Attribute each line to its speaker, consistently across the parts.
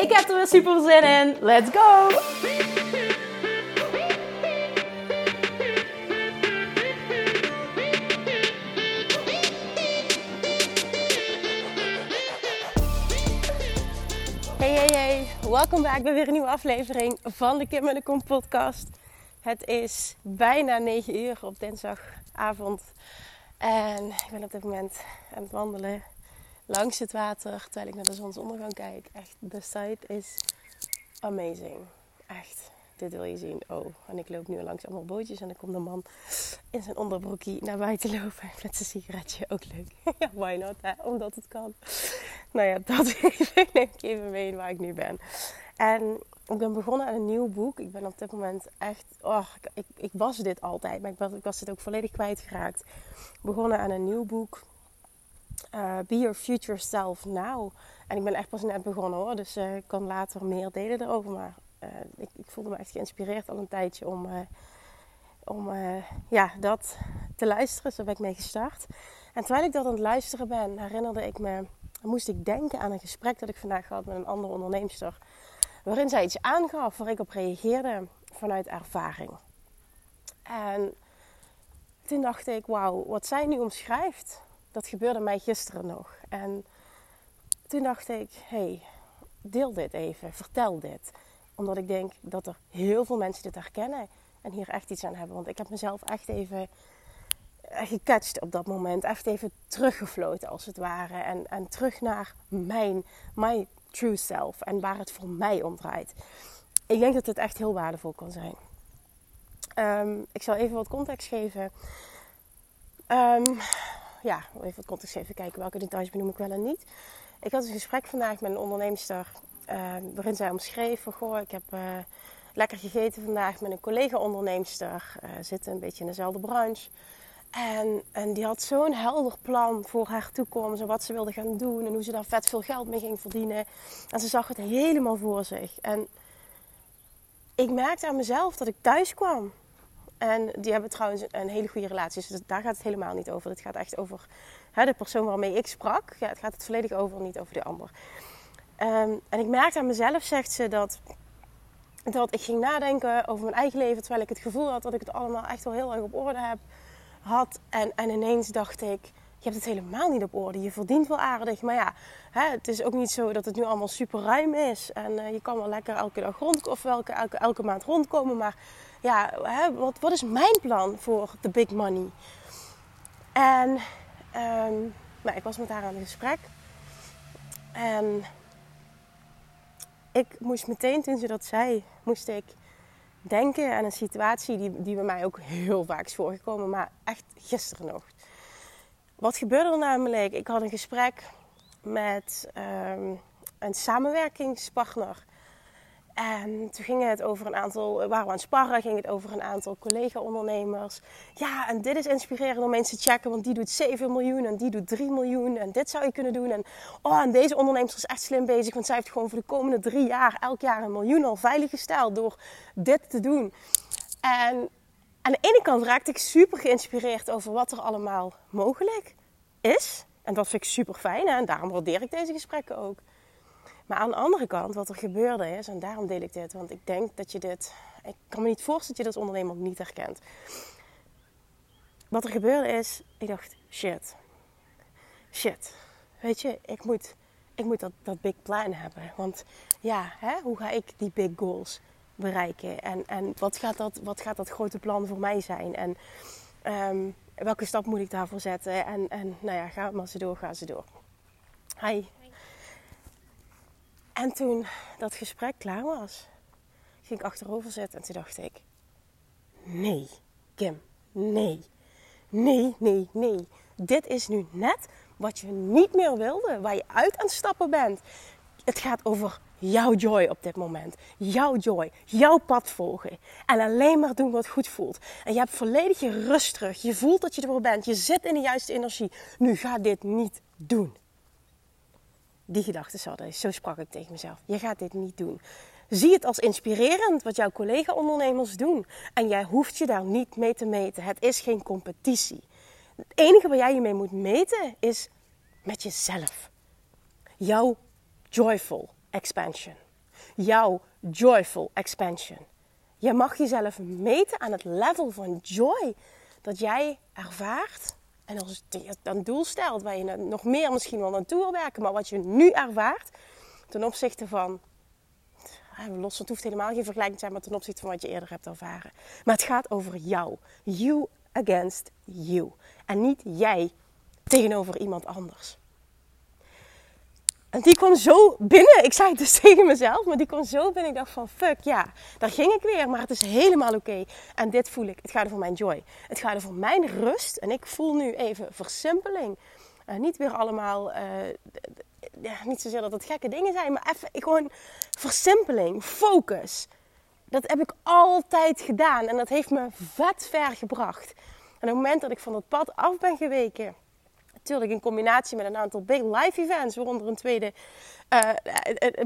Speaker 1: Ik heb er weer super zin in. Let's go! Hey, hey, hey. Welkom bij weer een nieuwe aflevering van de Kim en de Kom podcast. Het is bijna 9 uur op dinsdagavond. En ik ben op dit moment aan het wandelen langs het water terwijl ik naar de zonsondergang kijk. Echt, de site is amazing. Echt, dit wil je zien. Oh, en ik loop nu langs allemaal bootjes en dan komt een man in zijn onderbroekie naar buiten lopen met zijn sigaretje. Ook leuk. why not, hè? Omdat het kan. Nou ja, dat neem ik even mee waar ik nu ben. En ik ben begonnen aan een nieuw boek. Ik ben op dit moment echt... Oh, ik, ik was dit altijd, maar ik was, ik was dit ook volledig kwijtgeraakt. Begonnen aan een nieuw boek. Uh, Be Your Future Self Now. En ik ben echt pas net begonnen hoor. Dus uh, ik kan later meer delen erover. Maar uh, ik, ik, voelde me echt geïnspireerd al een tijdje om, om ja, dat te luisteren. Zo ben ik mee gestart. En terwijl ik dat aan het luisteren ben, herinnerde ik me... Moest ik denken aan een gesprek dat ik vandaag had met een andere onderneemster waarin zij iets aangaf waar ik op reageerde vanuit ervaring. En toen dacht ik, wauw, wat zij nu omschrijft, dat gebeurde mij gisteren nog. En toen dacht ik, hey, deel dit even, vertel dit. Omdat ik denk dat er heel veel mensen dit herkennen en hier echt iets aan hebben. Want ik heb mezelf echt even gecatcht op dat moment. Echt even teruggefloten als het ware. En, en terug naar mijn, my true self en waar het voor mij om draait. Ik denk dat het echt heel waardevol kan zijn. Um, ik zal even wat context geven. Um, ja, even wat geven, kijken welke details benoem ik wel en niet. Ik had een gesprek vandaag met een onderneemster um, waarin zij omschreef goh, ik heb uh, lekker gegeten vandaag met een collega-onderneemster. Uh, zitten een beetje in dezelfde branche. En, en die had zo'n helder plan voor haar toekomst en wat ze wilde gaan doen en hoe ze daar vet veel geld mee ging verdienen. En ze zag het helemaal voor zich. En ik merkte aan mezelf dat ik thuis kwam. En die hebben trouwens een hele goede relatie, dus daar gaat het helemaal niet over. Het gaat echt over hè, de persoon waarmee ik sprak. Ja, het gaat het volledig over, niet over de ander. Um, en ik merkte aan mezelf, zegt ze, dat, dat ik ging nadenken over mijn eigen leven, terwijl ik het gevoel had dat ik het allemaal echt wel heel erg op orde heb had. En, en ineens dacht ik, je hebt het helemaal niet op orde. Je verdient wel aardig. Maar ja, hè, het is ook niet zo dat het nu allemaal super ruim is. En uh, je kan wel lekker elke dag rond of elke, elke, elke maand rondkomen. Maar ja, hè, wat, wat is mijn plan voor de big money? En um, ik was met haar aan het gesprek. En ik moest meteen, toen ze dat zei, moest ik denken aan een situatie die, die bij mij ook heel vaak is voorgekomen, maar echt gisteren nog. Wat gebeurde er namelijk? Ik had een gesprek met um, een samenwerkingspartner. En toen ging het over een aantal, waren we aan sparren, ging het over een aantal collega-ondernemers. Ja, en dit is inspirerend om eens te checken, want die doet 7 miljoen en die doet 3 miljoen. En dit zou je kunnen doen. En, oh, en deze ondernemer is echt slim bezig, want zij heeft gewoon voor de komende drie jaar elk jaar een miljoen al veilig gesteld door dit te doen. En aan de ene kant raakte ik super geïnspireerd over wat er allemaal mogelijk is. En dat vind ik super fijn en daarom waardeer ik deze gesprekken ook. Maar aan de andere kant, wat er gebeurde is, en daarom deel ik dit, want ik denk dat je dit, ik kan me niet voorstellen dat je dat ondernemer niet herkent. Wat er gebeurde is, ik dacht, shit, shit, weet je, ik moet, ik moet dat, dat big plan hebben. Want ja, hè, hoe ga ik die big goals bereiken? En, en wat, gaat dat, wat gaat dat grote plan voor mij zijn? En um, welke stap moet ik daarvoor zetten? En, en nou ja, ga maar ze door, ga ze door. Hi, en toen dat gesprek klaar was, ging ik achterover zitten en toen dacht ik: Nee, Kim, nee. Nee, nee, nee. Dit is nu net wat je niet meer wilde, waar je uit aan het stappen bent. Het gaat over jouw joy op dit moment. Jouw joy. Jouw pad volgen. En alleen maar doen wat goed voelt. En je hebt volledig je rust terug. Je voelt dat je er bent. Je zit in de juiste energie. Nu ga dit niet doen. Die gedachte zat er. Zo sprak ik tegen mezelf. Je gaat dit niet doen. Zie het als inspirerend wat jouw collega-ondernemers doen. En jij hoeft je daar niet mee te meten. Het is geen competitie. Het enige waar jij je mee moet meten is met jezelf. Jouw joyful expansion. Jouw joyful expansion. Je mag jezelf meten aan het level van joy dat jij ervaart. En als je een doel stelt waar je nog meer misschien wel naartoe wil werken, maar wat je nu ervaart ten opzichte van. Los, het hoeft helemaal geen vergelijking te zijn, maar ten opzichte van wat je eerder hebt ervaren. Maar het gaat over jou. You against you. En niet jij tegenover iemand anders. En die kwam zo binnen. Ik zei het dus tegen mezelf, maar die kwam zo binnen. Ik dacht van fuck ja, daar ging ik weer. Maar het is helemaal oké. En dit voel ik. Het gaat er voor mijn joy. Het gaat er voor mijn rust. En ik voel nu even versimpeling. Uh, niet weer allemaal, uh, ja, niet zozeer dat het gekke dingen zijn, maar even gewoon versimpeling, focus. Dat heb ik altijd gedaan en dat heeft me vet ver gebracht. En op het moment dat ik van dat pad af ben geweken, natuurlijk in combinatie met een aantal big life events, waaronder een tweede uh,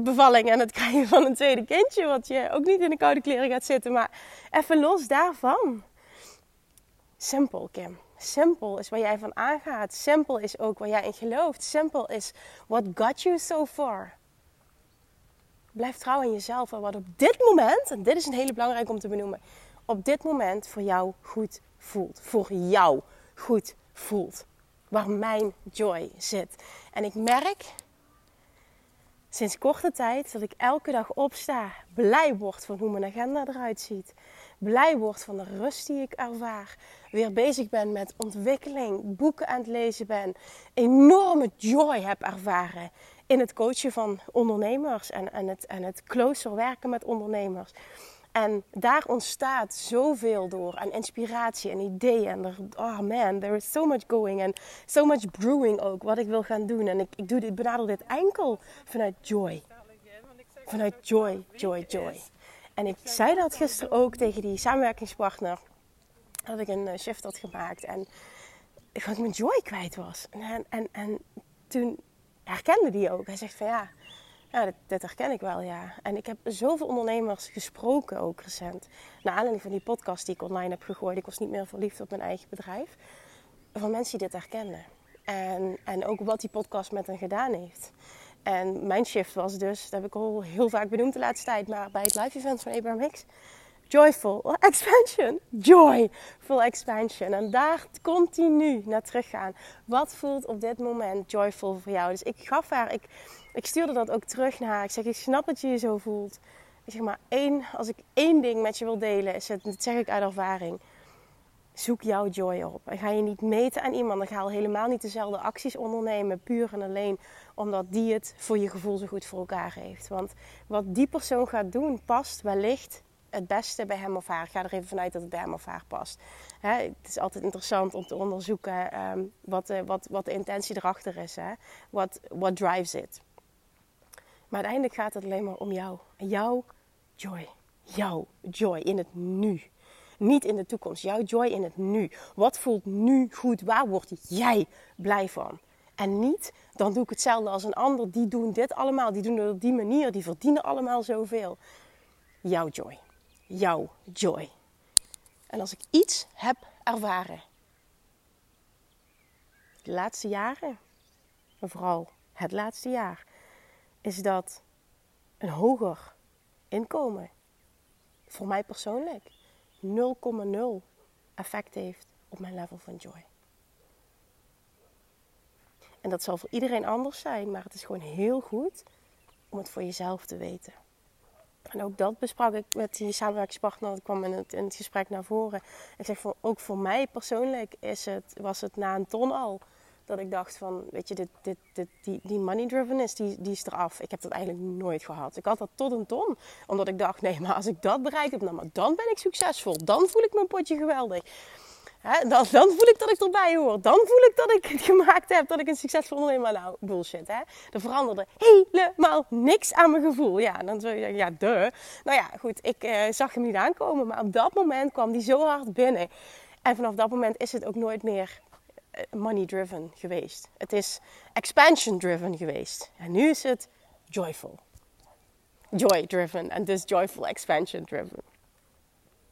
Speaker 1: bevalling en het krijgen van een tweede kindje, wat je ook niet in de koude kleren gaat zitten. Maar even los daarvan. Simpel, Kim. Simpel is waar jij van aangaat. Simpel is ook waar jij in gelooft. Simpel is what got you so far. Blijf trouw aan jezelf en wat op dit moment, en dit is een hele belangrijke om te benoemen, op dit moment voor jou goed voelt. Voor jou goed voelt waar mijn joy zit. En ik merk sinds korte tijd dat ik elke dag opsta, blij word van hoe mijn agenda eruit ziet. Blij word van de rust die ik ervaar. Weer bezig ben met ontwikkeling, boeken aan het lezen ben. Enorme joy heb ervaren in het coachen van ondernemers en, en, het, en het closer werken met ondernemers. En daar ontstaat zoveel door aan inspiratie en ideeën. En oh man, there is so much going and so much brewing ook, wat ik wil gaan doen. En ik, ik doe dit, dit enkel vanuit joy. Vanuit joy, joy, joy. En ik zei dat gisteren ook tegen die samenwerkingspartner. Dat ik een eh, shift had gemaakt en dat mijn joy kwijt was. En, en, en toen herkende die ook. Hij zegt van ja, ja, dat, herken ik wel, ja. En ik heb zoveel ondernemers gesproken ook recent. Naar aanleiding van die podcast die ik online heb gegooid. Ik was niet meer verliefd op mijn eigen bedrijf. Van mensen die dit herkennen. En, en ook wat die podcast met hen gedaan heeft. En mijn shift was dus, dat heb ik al heel vaak benoemd de laatste tijd, maar bij het live event van Abraham Hicks. Joyful expansion. Joyful expansion. En daar continu naar teruggaan. Wat voelt op dit moment joyful voor jou? Dus ik gaf haar, ik, ik stuurde dat ook terug naar haar. Ik zeg, ik snap dat je je zo voelt. Ik zeg maar, één, als ik één ding met je wil delen, is het, dat zeg ik uit ervaring. Zoek jouw joy op. En ga je niet meten aan iemand. Dan ga je helemaal niet dezelfde acties ondernemen. Puur en alleen omdat die het voor je gevoel zo goed voor elkaar heeft. Want wat die persoon gaat doen, past wellicht het beste bij hem of haar. Ik ga er even vanuit dat het bij hem of haar past. het is altijd interessant om te onderzoeken ehm, wat, de, wat, wat de intentie erachter is. Wat what drives it. Maar uiteindelijk gaat het alleen maar om jou. Jouw joy. Jouw joy in het nu. Niet in de toekomst. Jouw joy in het nu. Wat voelt nu goed? Waar word jij blij van? En niet, dan doe ik hetzelfde als een ander. Die doen dit allemaal. Die doen het op die manier. Die verdienen allemaal zoveel. Jouw joy. Jouw joy. En als ik iets heb ervaren. De laatste jaren. En vooral het laatste jaar is dat een hoger inkomen voor mij persoonlijk 0,0 effect heeft op mijn level van joy. En dat zal voor iedereen anders zijn, maar het is gewoon heel goed om het voor jezelf te weten. En ook dat besprak ik met die samenwerkingspartner. Dat kwam in het, gesprek naar voren. Ik zeg, voor, ook voor mij persoonlijk is het, was het na een ton al dat ik dacht van, weet je, dit, dit, die, die money driven die, die is eraf. Ik heb dat eigenlijk nooit gehad. Ik had dat tot een ton. Omdat ik dacht, nee, maar als ik dat bereik heb, nou, maar dan ben ik succesvol. Dan voel ik mijn potje geweldig. Dan, dan, voel ik dat ik erbij hoor. Dan voel ik dat ik het gemaakt heb, dat ik een succesvol ondernemer Nou, bullshit, hè. Er veranderde helemaal niks aan mijn gevoel. Ja, dan zou je ja, de. Nou ja, goed, ik uh, zag hem niet aankomen. Maar op dat moment kwam die zo hard binnen. En vanaf dat moment is het ook nooit meer eh, money-driven geweest. Het is expansion-driven geweest. En nu is het joyful. Joy-driven. En dus joyful expansion-driven.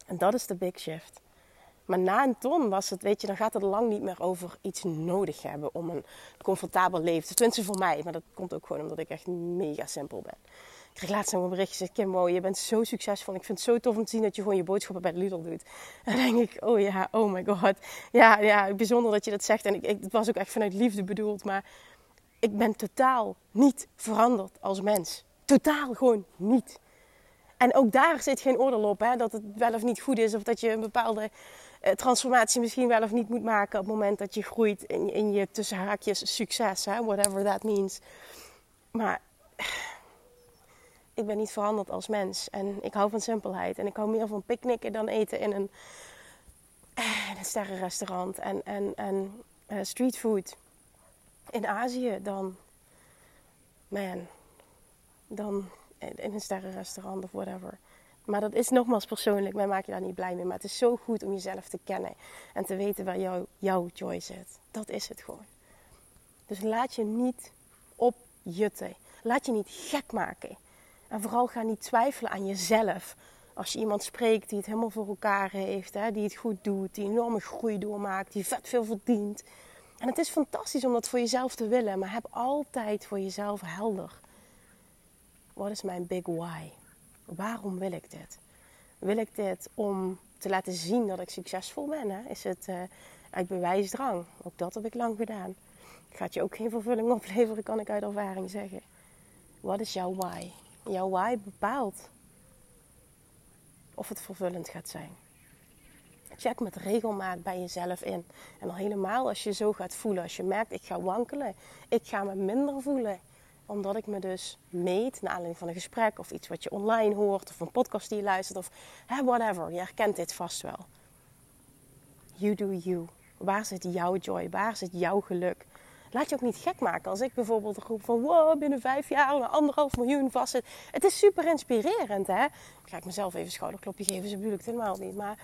Speaker 1: En dat is de big shift. Maar na een ton was het, weet je, dan gaat het lang niet meer over iets nodig hebben om een comfortabel leven. Tenminste voor mij, maar dat komt ook gewoon omdat ik echt mega simpel ben. Ik kreeg laatst een berichtje, zeg Kim, wow, je bent zo succesvol. Ik vind het zo tof om te zien dat je gewoon je boodschappen bij de Lidl doet. En dan denk ik, oh ja, oh my god. Ja, ja, bijzonder dat je dat zegt. En ik, ik, het was ook echt vanuit liefde bedoeld, maar ik ben totaal niet veranderd als mens. Totaal gewoon niet. En ook daar zit geen oordeel op, hè, dat het wel of niet goed is. Of dat je een bepaalde transformatie misschien wel of niet moet maken op het moment dat je groeit in, in je tussenhaakjes succes, hè, whatever that means. Maar ik ben niet veranderd als mens en ik hou van simpelheid en ik hou meer van picknicken dan eten in een, eh, in een sterrenrestaurant en, en, en uh, streetfood in Azië dan, man, dan in een sterrenrestaurant of whatever. Maar dat is nogmaals persoonlijk, mij maak je daar niet blij mee. Maar het is zo goed om jezelf te kennen en te weten waar jou, jouw joy zit. Dat is het gewoon. Dus laat je niet opjutten. Laat je niet gek maken. En vooral ga niet twijfelen aan jezelf. Als je iemand spreekt die het helemaal voor elkaar heeft, hè, die het goed doet, die enorme groei doormaakt, die vet veel verdient. En het is fantastisch om dat voor jezelf te willen, maar heb altijd voor jezelf helder. Wat is mijn big why? Waarom wil ik dit? Wil ik dit om te laten zien dat ik succesvol ben? Hè? Is het uh, uit bewijsdrang? Ook dat heb ik lang gedaan. Gaat je ook geen vervulling opleveren, kan ik uit ervaring zeggen. Wat is jouw why? Jouw why bepaalt of het vervullend gaat zijn. Check met regelmaat bij jezelf in. En al helemaal als je zo gaat voelen. Als je merkt, ik ga wankelen. Ik ga me minder voelen omdat ik me dus meet, naar aanleiding van een gesprek of iets wat je online hoort of een podcast die je luistert of whatever. Je herkent dit vast wel. You do you. Waar zit jouw joy? Waar zit jouw geluk? Laat je ook niet gek maken. Als ik bijvoorbeeld een groep van wow, binnen vijf jaar een anderhalf miljoen vastzit. Het is super inspirerend, hè? ga ik mezelf even schouderklopje geven, ze bedoel ik het helemaal niet. Maar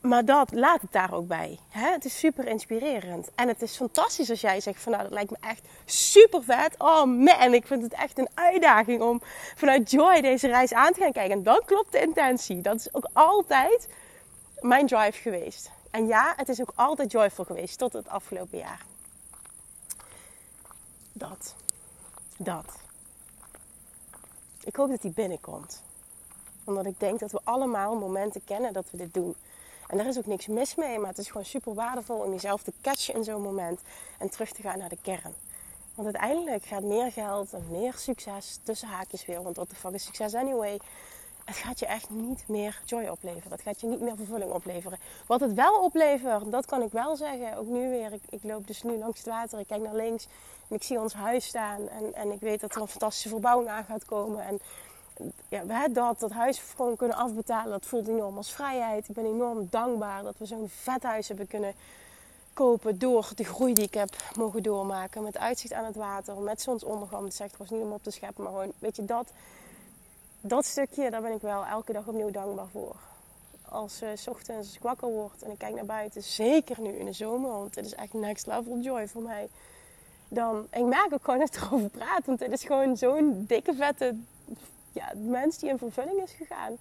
Speaker 1: maar dat, laat het daar ook bij. Hè? Het is super inspirerend. En het is fantastisch als jij zegt van nou, dat lijkt me echt super vet. Oh man, ik vind het echt een uitdaging om vanuit joy deze reis aan te gaan kijken. En dan klopt de intentie. Dat is ook altijd mijn drive geweest. En ja, het is ook altijd joyful geweest tot het afgelopen jaar. Dat. Dat. Ik hoop dat die binnenkomt. Omdat ik denk dat we allemaal momenten kennen dat we dit doen. En daar is ook niks mis mee, maar het is gewoon super waardevol om jezelf te catchen in zo'n moment en terug te gaan naar de kern. Want uiteindelijk gaat meer geld en meer succes tussen haakjes weer, want wat de fuck is succes anyway? Het gaat je echt niet meer joy opleveren. Dat gaat je niet meer vervulling opleveren. Wat het wel oplevert, dat kan ik wel zeggen. Ook nu weer. Ik, ik loop dus nu langs het water. Ik kijk naar links. En ik zie ons huis staan. En, en ik weet dat er een fantastische verbouwing aan gaat komen. En ja, dat, dat huis gewoon kunnen afbetalen, dat voelt enorm als vrijheid. Ik ben enorm dankbaar dat we zo'n vet huis hebben kunnen kopen door de groei die ik heb mogen doormaken. Met uitzicht aan het water, met zonsondergang. Het zegt trouwens niet om op te scheppen, maar gewoon, weet je, dat, dat stukje, daar ben ik wel elke dag opnieuw dankbaar voor. Als uh, s ochtends ik wakker word en ik kijk naar buiten, zeker nu in de zomer, want het is echt next level joy voor mij. Dan, ik merk ook gewoon dat ik erover praat, want het is gewoon zo'n dikke vette ja, mens die in vervulling is gegaan.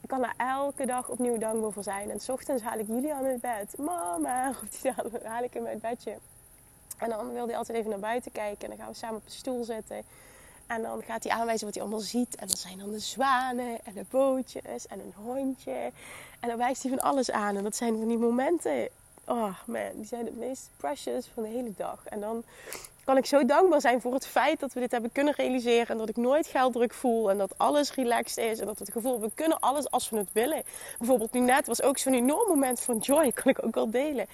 Speaker 1: Ik kan daar elke dag opnieuw dankbaar voor zijn. En s ochtends haal ik Julian uit bed. Mama, roept haal ik hem uit bedje. En dan wil hij altijd even naar buiten kijken. En dan gaan we samen op de stoel zitten. En dan gaat hij aanwijzen wat hij allemaal ziet. En dan zijn dan de zwanen en de bootjes en een hondje. En dan wijst hij van alles aan. En dat zijn van die momenten. Oh man, die zijn het meest precious van de hele dag. En dan kan ik zo dankbaar zijn voor het feit dat we dit hebben kunnen realiseren. En dat ik nooit gelddruk voel. En dat alles relaxed is. En dat we het gevoel we kunnen alles als we het willen. Bijvoorbeeld nu net was ook zo'n enorm moment van joy. Kan ik ook wel delen.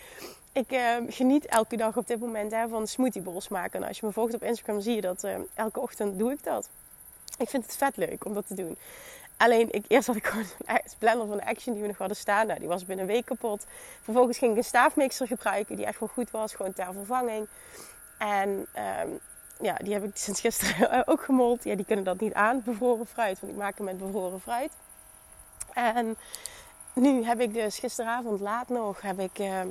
Speaker 1: Ik uh, geniet elke dag op dit moment hè, van smoothie bowls maken. En als je me volgt op Instagram zie je dat uh, elke ochtend doe ik dat. Ik vind het vet leuk om dat te doen. alleen, ik, eerst had ik gewoon een blender van Action die we nog hadden staan. Nou, die was binnen een week kapot. Vervolgens ging ik een staafmixer gebruiken die echt wel goed was. Gewoon ter vervanging. En ehm, ja, die heb ik sinds gisteren ook gemold. Ja, die kunnen dat niet aan, bevroren fruit. Want ik maak hem met bevroren fruit. En nu heb ik dus gisteravond laat nog heb ik, ehm,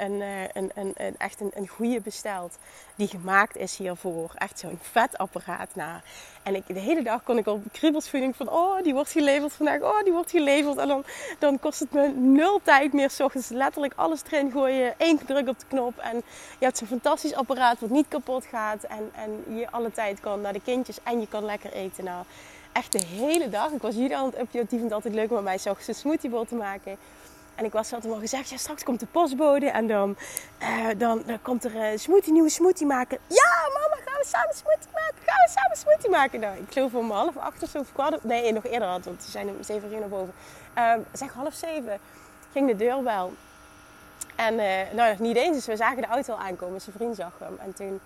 Speaker 1: eh, een, een, echt een, een goede besteld. Die gemaakt is hiervoor. Echt zo'n vet apparaat. Nou, en ik, de hele dag kon ik al kriebelsvoeding van... Oh, die wordt geleverd vandaag. Oh, die wordt geleverd. En dan, dan kost het me nul tijd meer. S ochtends letterlijk alles erin gooien. één druk op de knop. En je hebt zo'n fantastisch apparaat wat niet kapot gaat. En, en je alle tijd kan naar de kindjes. En je kan lekker eten. Nou, echt de hele dag. Ik was jullie aan het updaten. Die vindt altijd leuk om bij mij een smoothiebol te maken. En ik was altijd al gezegd, ja, straks komt de postbode en dan, uh, dan, dan komt er een smoothie, nieuwe smoothie maken. Ja, mama, gaan we samen smoothie maken? Gaan we samen smoothie maken? Ik geloof om half acht of zo, of kwart, nee, nog eerder had, want ze zijn om zeven uur naar boven. Uh, zeg half zeven ging de deur wel. En uh, nou, niet eens, dus we zagen de auto al aankomen. Zijn vriend zag hem. En toen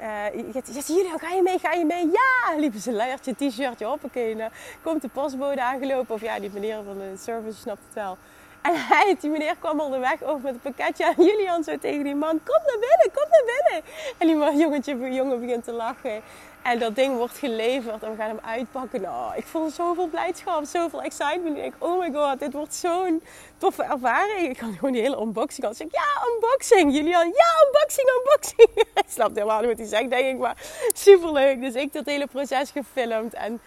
Speaker 1: uh, jullie, ga je mee? Ga je mee? Ja! Liepen ze leiertje, t-shirtje op. Oké, komt de postbode aangelopen. Of ja, die meneer van de service snapt het wel. En hij, die meneer kwam onderweg over met een pakketje aan Julian zo tegen die man. Kom naar binnen, kom naar binnen. En die jongetje, jongen begint te lachen. En dat ding wordt geleverd en we gaan hem uitpakken. Nou, ik voel zoveel blijdschap, zoveel excitement. Ik denk, oh my god, dit wordt zo'n toffe ervaring. Ik kan gewoon die hele unboxing al zeggen. Ja, unboxing. Julian, ja, unboxing, unboxing. Hij snapt helemaal niet wat hij zegt, denk ik. Maar superleuk. Dus ik dat hele proces gefilmd. En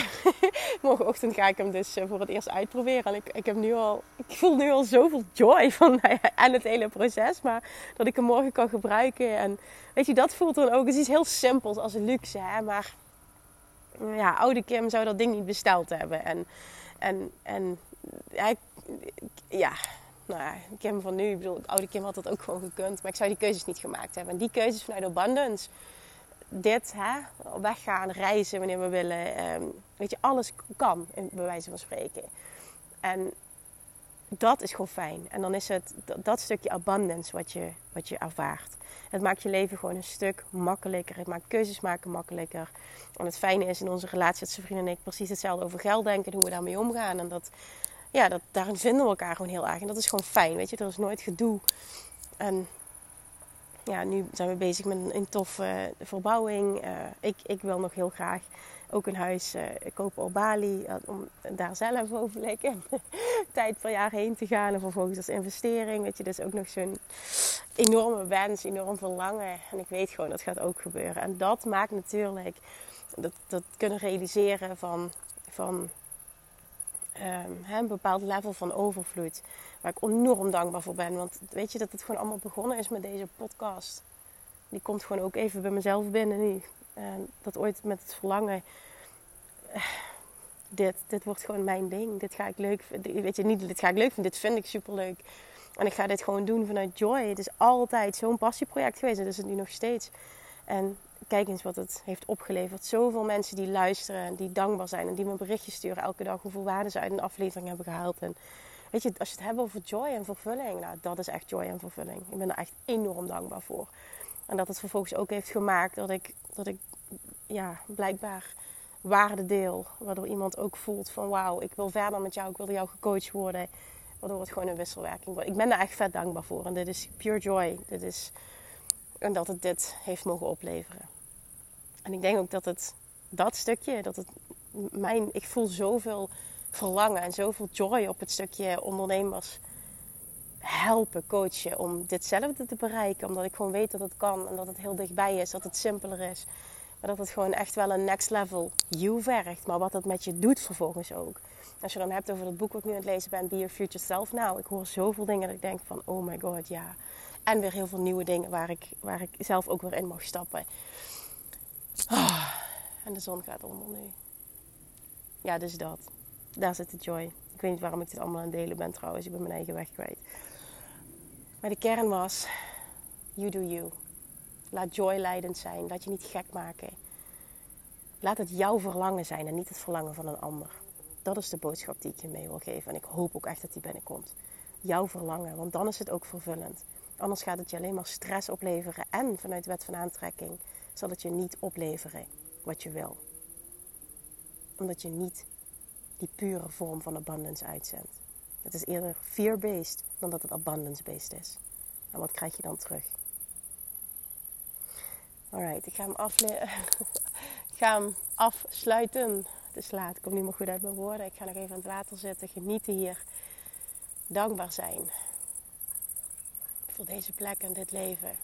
Speaker 1: morgenochtend ga ik hem dus eh, voor het eerst uitproberen. En ik, ik, heb nu al, ik voel nu al zoveel joy van en het hele proces. Maar dat ik hem morgen kan gebruiken. En weet je, dat voelt dan ook. Het is iets heel simpels als luxe. Hè? Maar ja, oude Kim zou dat ding niet besteld hebben. En, en, en ja, nou ja, Kim van nu, ik bedoel, oude Kim had dat ook gewoon gekund. Maar ik zou die keuzes niet gemaakt hebben. En die keuzes vanuit abundance dit, hè, weggaan, reizen wanneer we willen. Ehm, weet je, alles kan, bij wijze van spreken. En dat is gewoon fijn. En dan is het dat, stukje abundance wat je, wat je ervaart. Het maakt je leven gewoon een stuk makkelijker. Het maakt keuzes maken makkelijker. En het fijne is in onze relatie dat zijn vrienden en ik precies hetzelfde over geld denken. En hoe we daarmee omgaan. En dat, ja, dat, daarin vinden we elkaar gewoon heel erg. En dat is gewoon fijn, weet je. Er is nooit gedoe. Ja, nu zijn we bezig met een, toffe verbouwing. Uh, ik, ik wil nog heel graag ook een huis uh, kopen op Bali. Uh, om daar zelf over lekker tijd per jaar heen te gaan. En vervolgens als investering. Weet je, dus ook nog zo'n enorme wens, enorm verlangen. En ik weet gewoon, dat gaat ook gebeuren. En dat maakt natuurlijk dat, dat kunnen realiseren van, van um, een bepaald level van overvloed. Waar ik enorm dankbaar voor ben. Want weet je dat het gewoon allemaal begonnen is met deze podcast. Die komt gewoon ook even bij mezelf binnen. En dat ooit met het verlangen. Eh, dit, dit wordt gewoon mijn ding. Dit ga ik leuk vinden. Weet je, niet dit ga ik leuk vinden. Dit vind ik super leuk. En ik ga dit gewoon doen vanuit joy. Het is altijd zo'n passieproject geweest. En dat is het nu nog steeds. En kijk eens wat het heeft opgeleverd. Zoveel mensen die luisteren en die dankbaar zijn. En die me berichtjes sturen elke dag. Hoeveel waarde ze uit een aflevering hebben gehaald. En weet je, als je het hebt over joy en vervulling. Nou, dat is echt joy en vervulling. Ik ben er echt enorm dankbaar voor. En dat het vervolgens ook heeft gemaakt dat ik, dat ik ja, blijkbaar waarde deel. Waardoor iemand ook voelt van wauw, ik wil verder met jou. Ik wil jou gecoacht worden. Waardoor het gewoon een wisselwerking wordt. Ik ben daar echt vet dankbaar voor. En dit is pure joy. Dit is, en dat het dit heeft mogen opleveren. En ik denk ook dat het dat stukje, dat het mijn, ik voel zoveel verlangen en zoveel joy op het stukje ondernemers helpen, coachen om ditzelfde te bereiken. Omdat ik gewoon weet dat het kan en dat het heel dichtbij is, dat het simpeler is. Maar dat het gewoon echt wel een next level you vergt. Maar wat het met je doet vervolgens ook. Als je dan hebt over het boek wat ik nu aan het lezen ben, Be Your Future Self. Nou, ik hoor zoveel dingen dat ik denk van, oh my god, ja. En weer heel veel nieuwe dingen waar ik, waar ik zelf ook weer in mag stappen. Oh, en de zon gaat onder nu. Ja, dus dat. Daar zit de joy. Ik weet niet waarom ik dit allemaal aan het delen ben trouwens. Ik ben mijn eigen weg kwijt. Maar de kern was: you do you. Laat joy leidend zijn. Laat je niet gek maken. Laat het jouw verlangen zijn en niet het verlangen van een ander. Dat is de boodschap die ik je mee wil geven. En ik hoop ook echt dat die binnenkomt. Jouw verlangen, want dan is het ook vervullend. Anders gaat het je alleen maar stress opleveren. En vanuit wet van aantrekking zal het je niet opleveren wat je wil. Omdat je niet die pure vorm van abundance uitzendt. Het is eerder fear-based dan dat het abundance-based is. En wat krijg je dan terug? Alright, ik ga hem, ik ga hem afsluiten. Het is laat, ik kom niet meer goed uit mijn woorden. Ik ga nog even aan het water zitten, genieten hier. Dankbaar zijn voor deze plek en dit leven.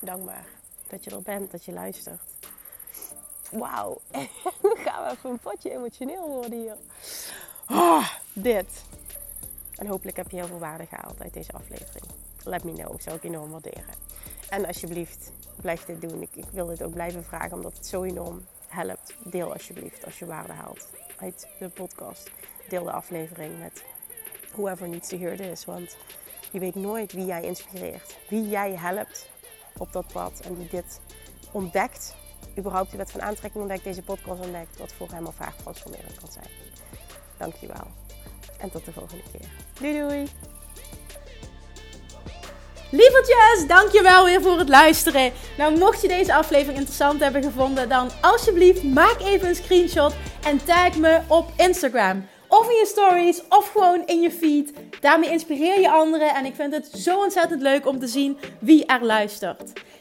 Speaker 1: Dankbaar dat je er bent, dat je luistert. Wauw, dan gaan we even een potje emotioneel worden hier. Oh, dit. En hopelijk heb je heel veel waarde gehaald uit deze aflevering. Let me know, zou ik enorm waarderen. En alsjeblieft, blijf dit doen. Ik, ik wil dit ook blijven vragen, omdat het zo enorm helpt. Deel alsjeblieft als je waarde haalt uit de podcast. Deel de aflevering met whoever needs to hear this. Want je weet nooit wie jij inspireert. Wie jij helpt op dat pad en die dit ontdekt. Überhaupt de wet van aantrekking ontdekt, deze podcast ontdekt. Wat voor hem of haar transformerend kan zijn. Dankjewel. En tot de volgende keer. Doei doei!
Speaker 2: Lievertjes, dankjewel weer voor het luisteren. Nou, mocht je deze aflevering interessant hebben gevonden, dan alsjeblieft maak even een screenshot en tag me op Instagram. Of in je stories, of gewoon in je feed. Daarmee inspireer je anderen en ik vind het zo ontzettend leuk om te zien wie er luistert.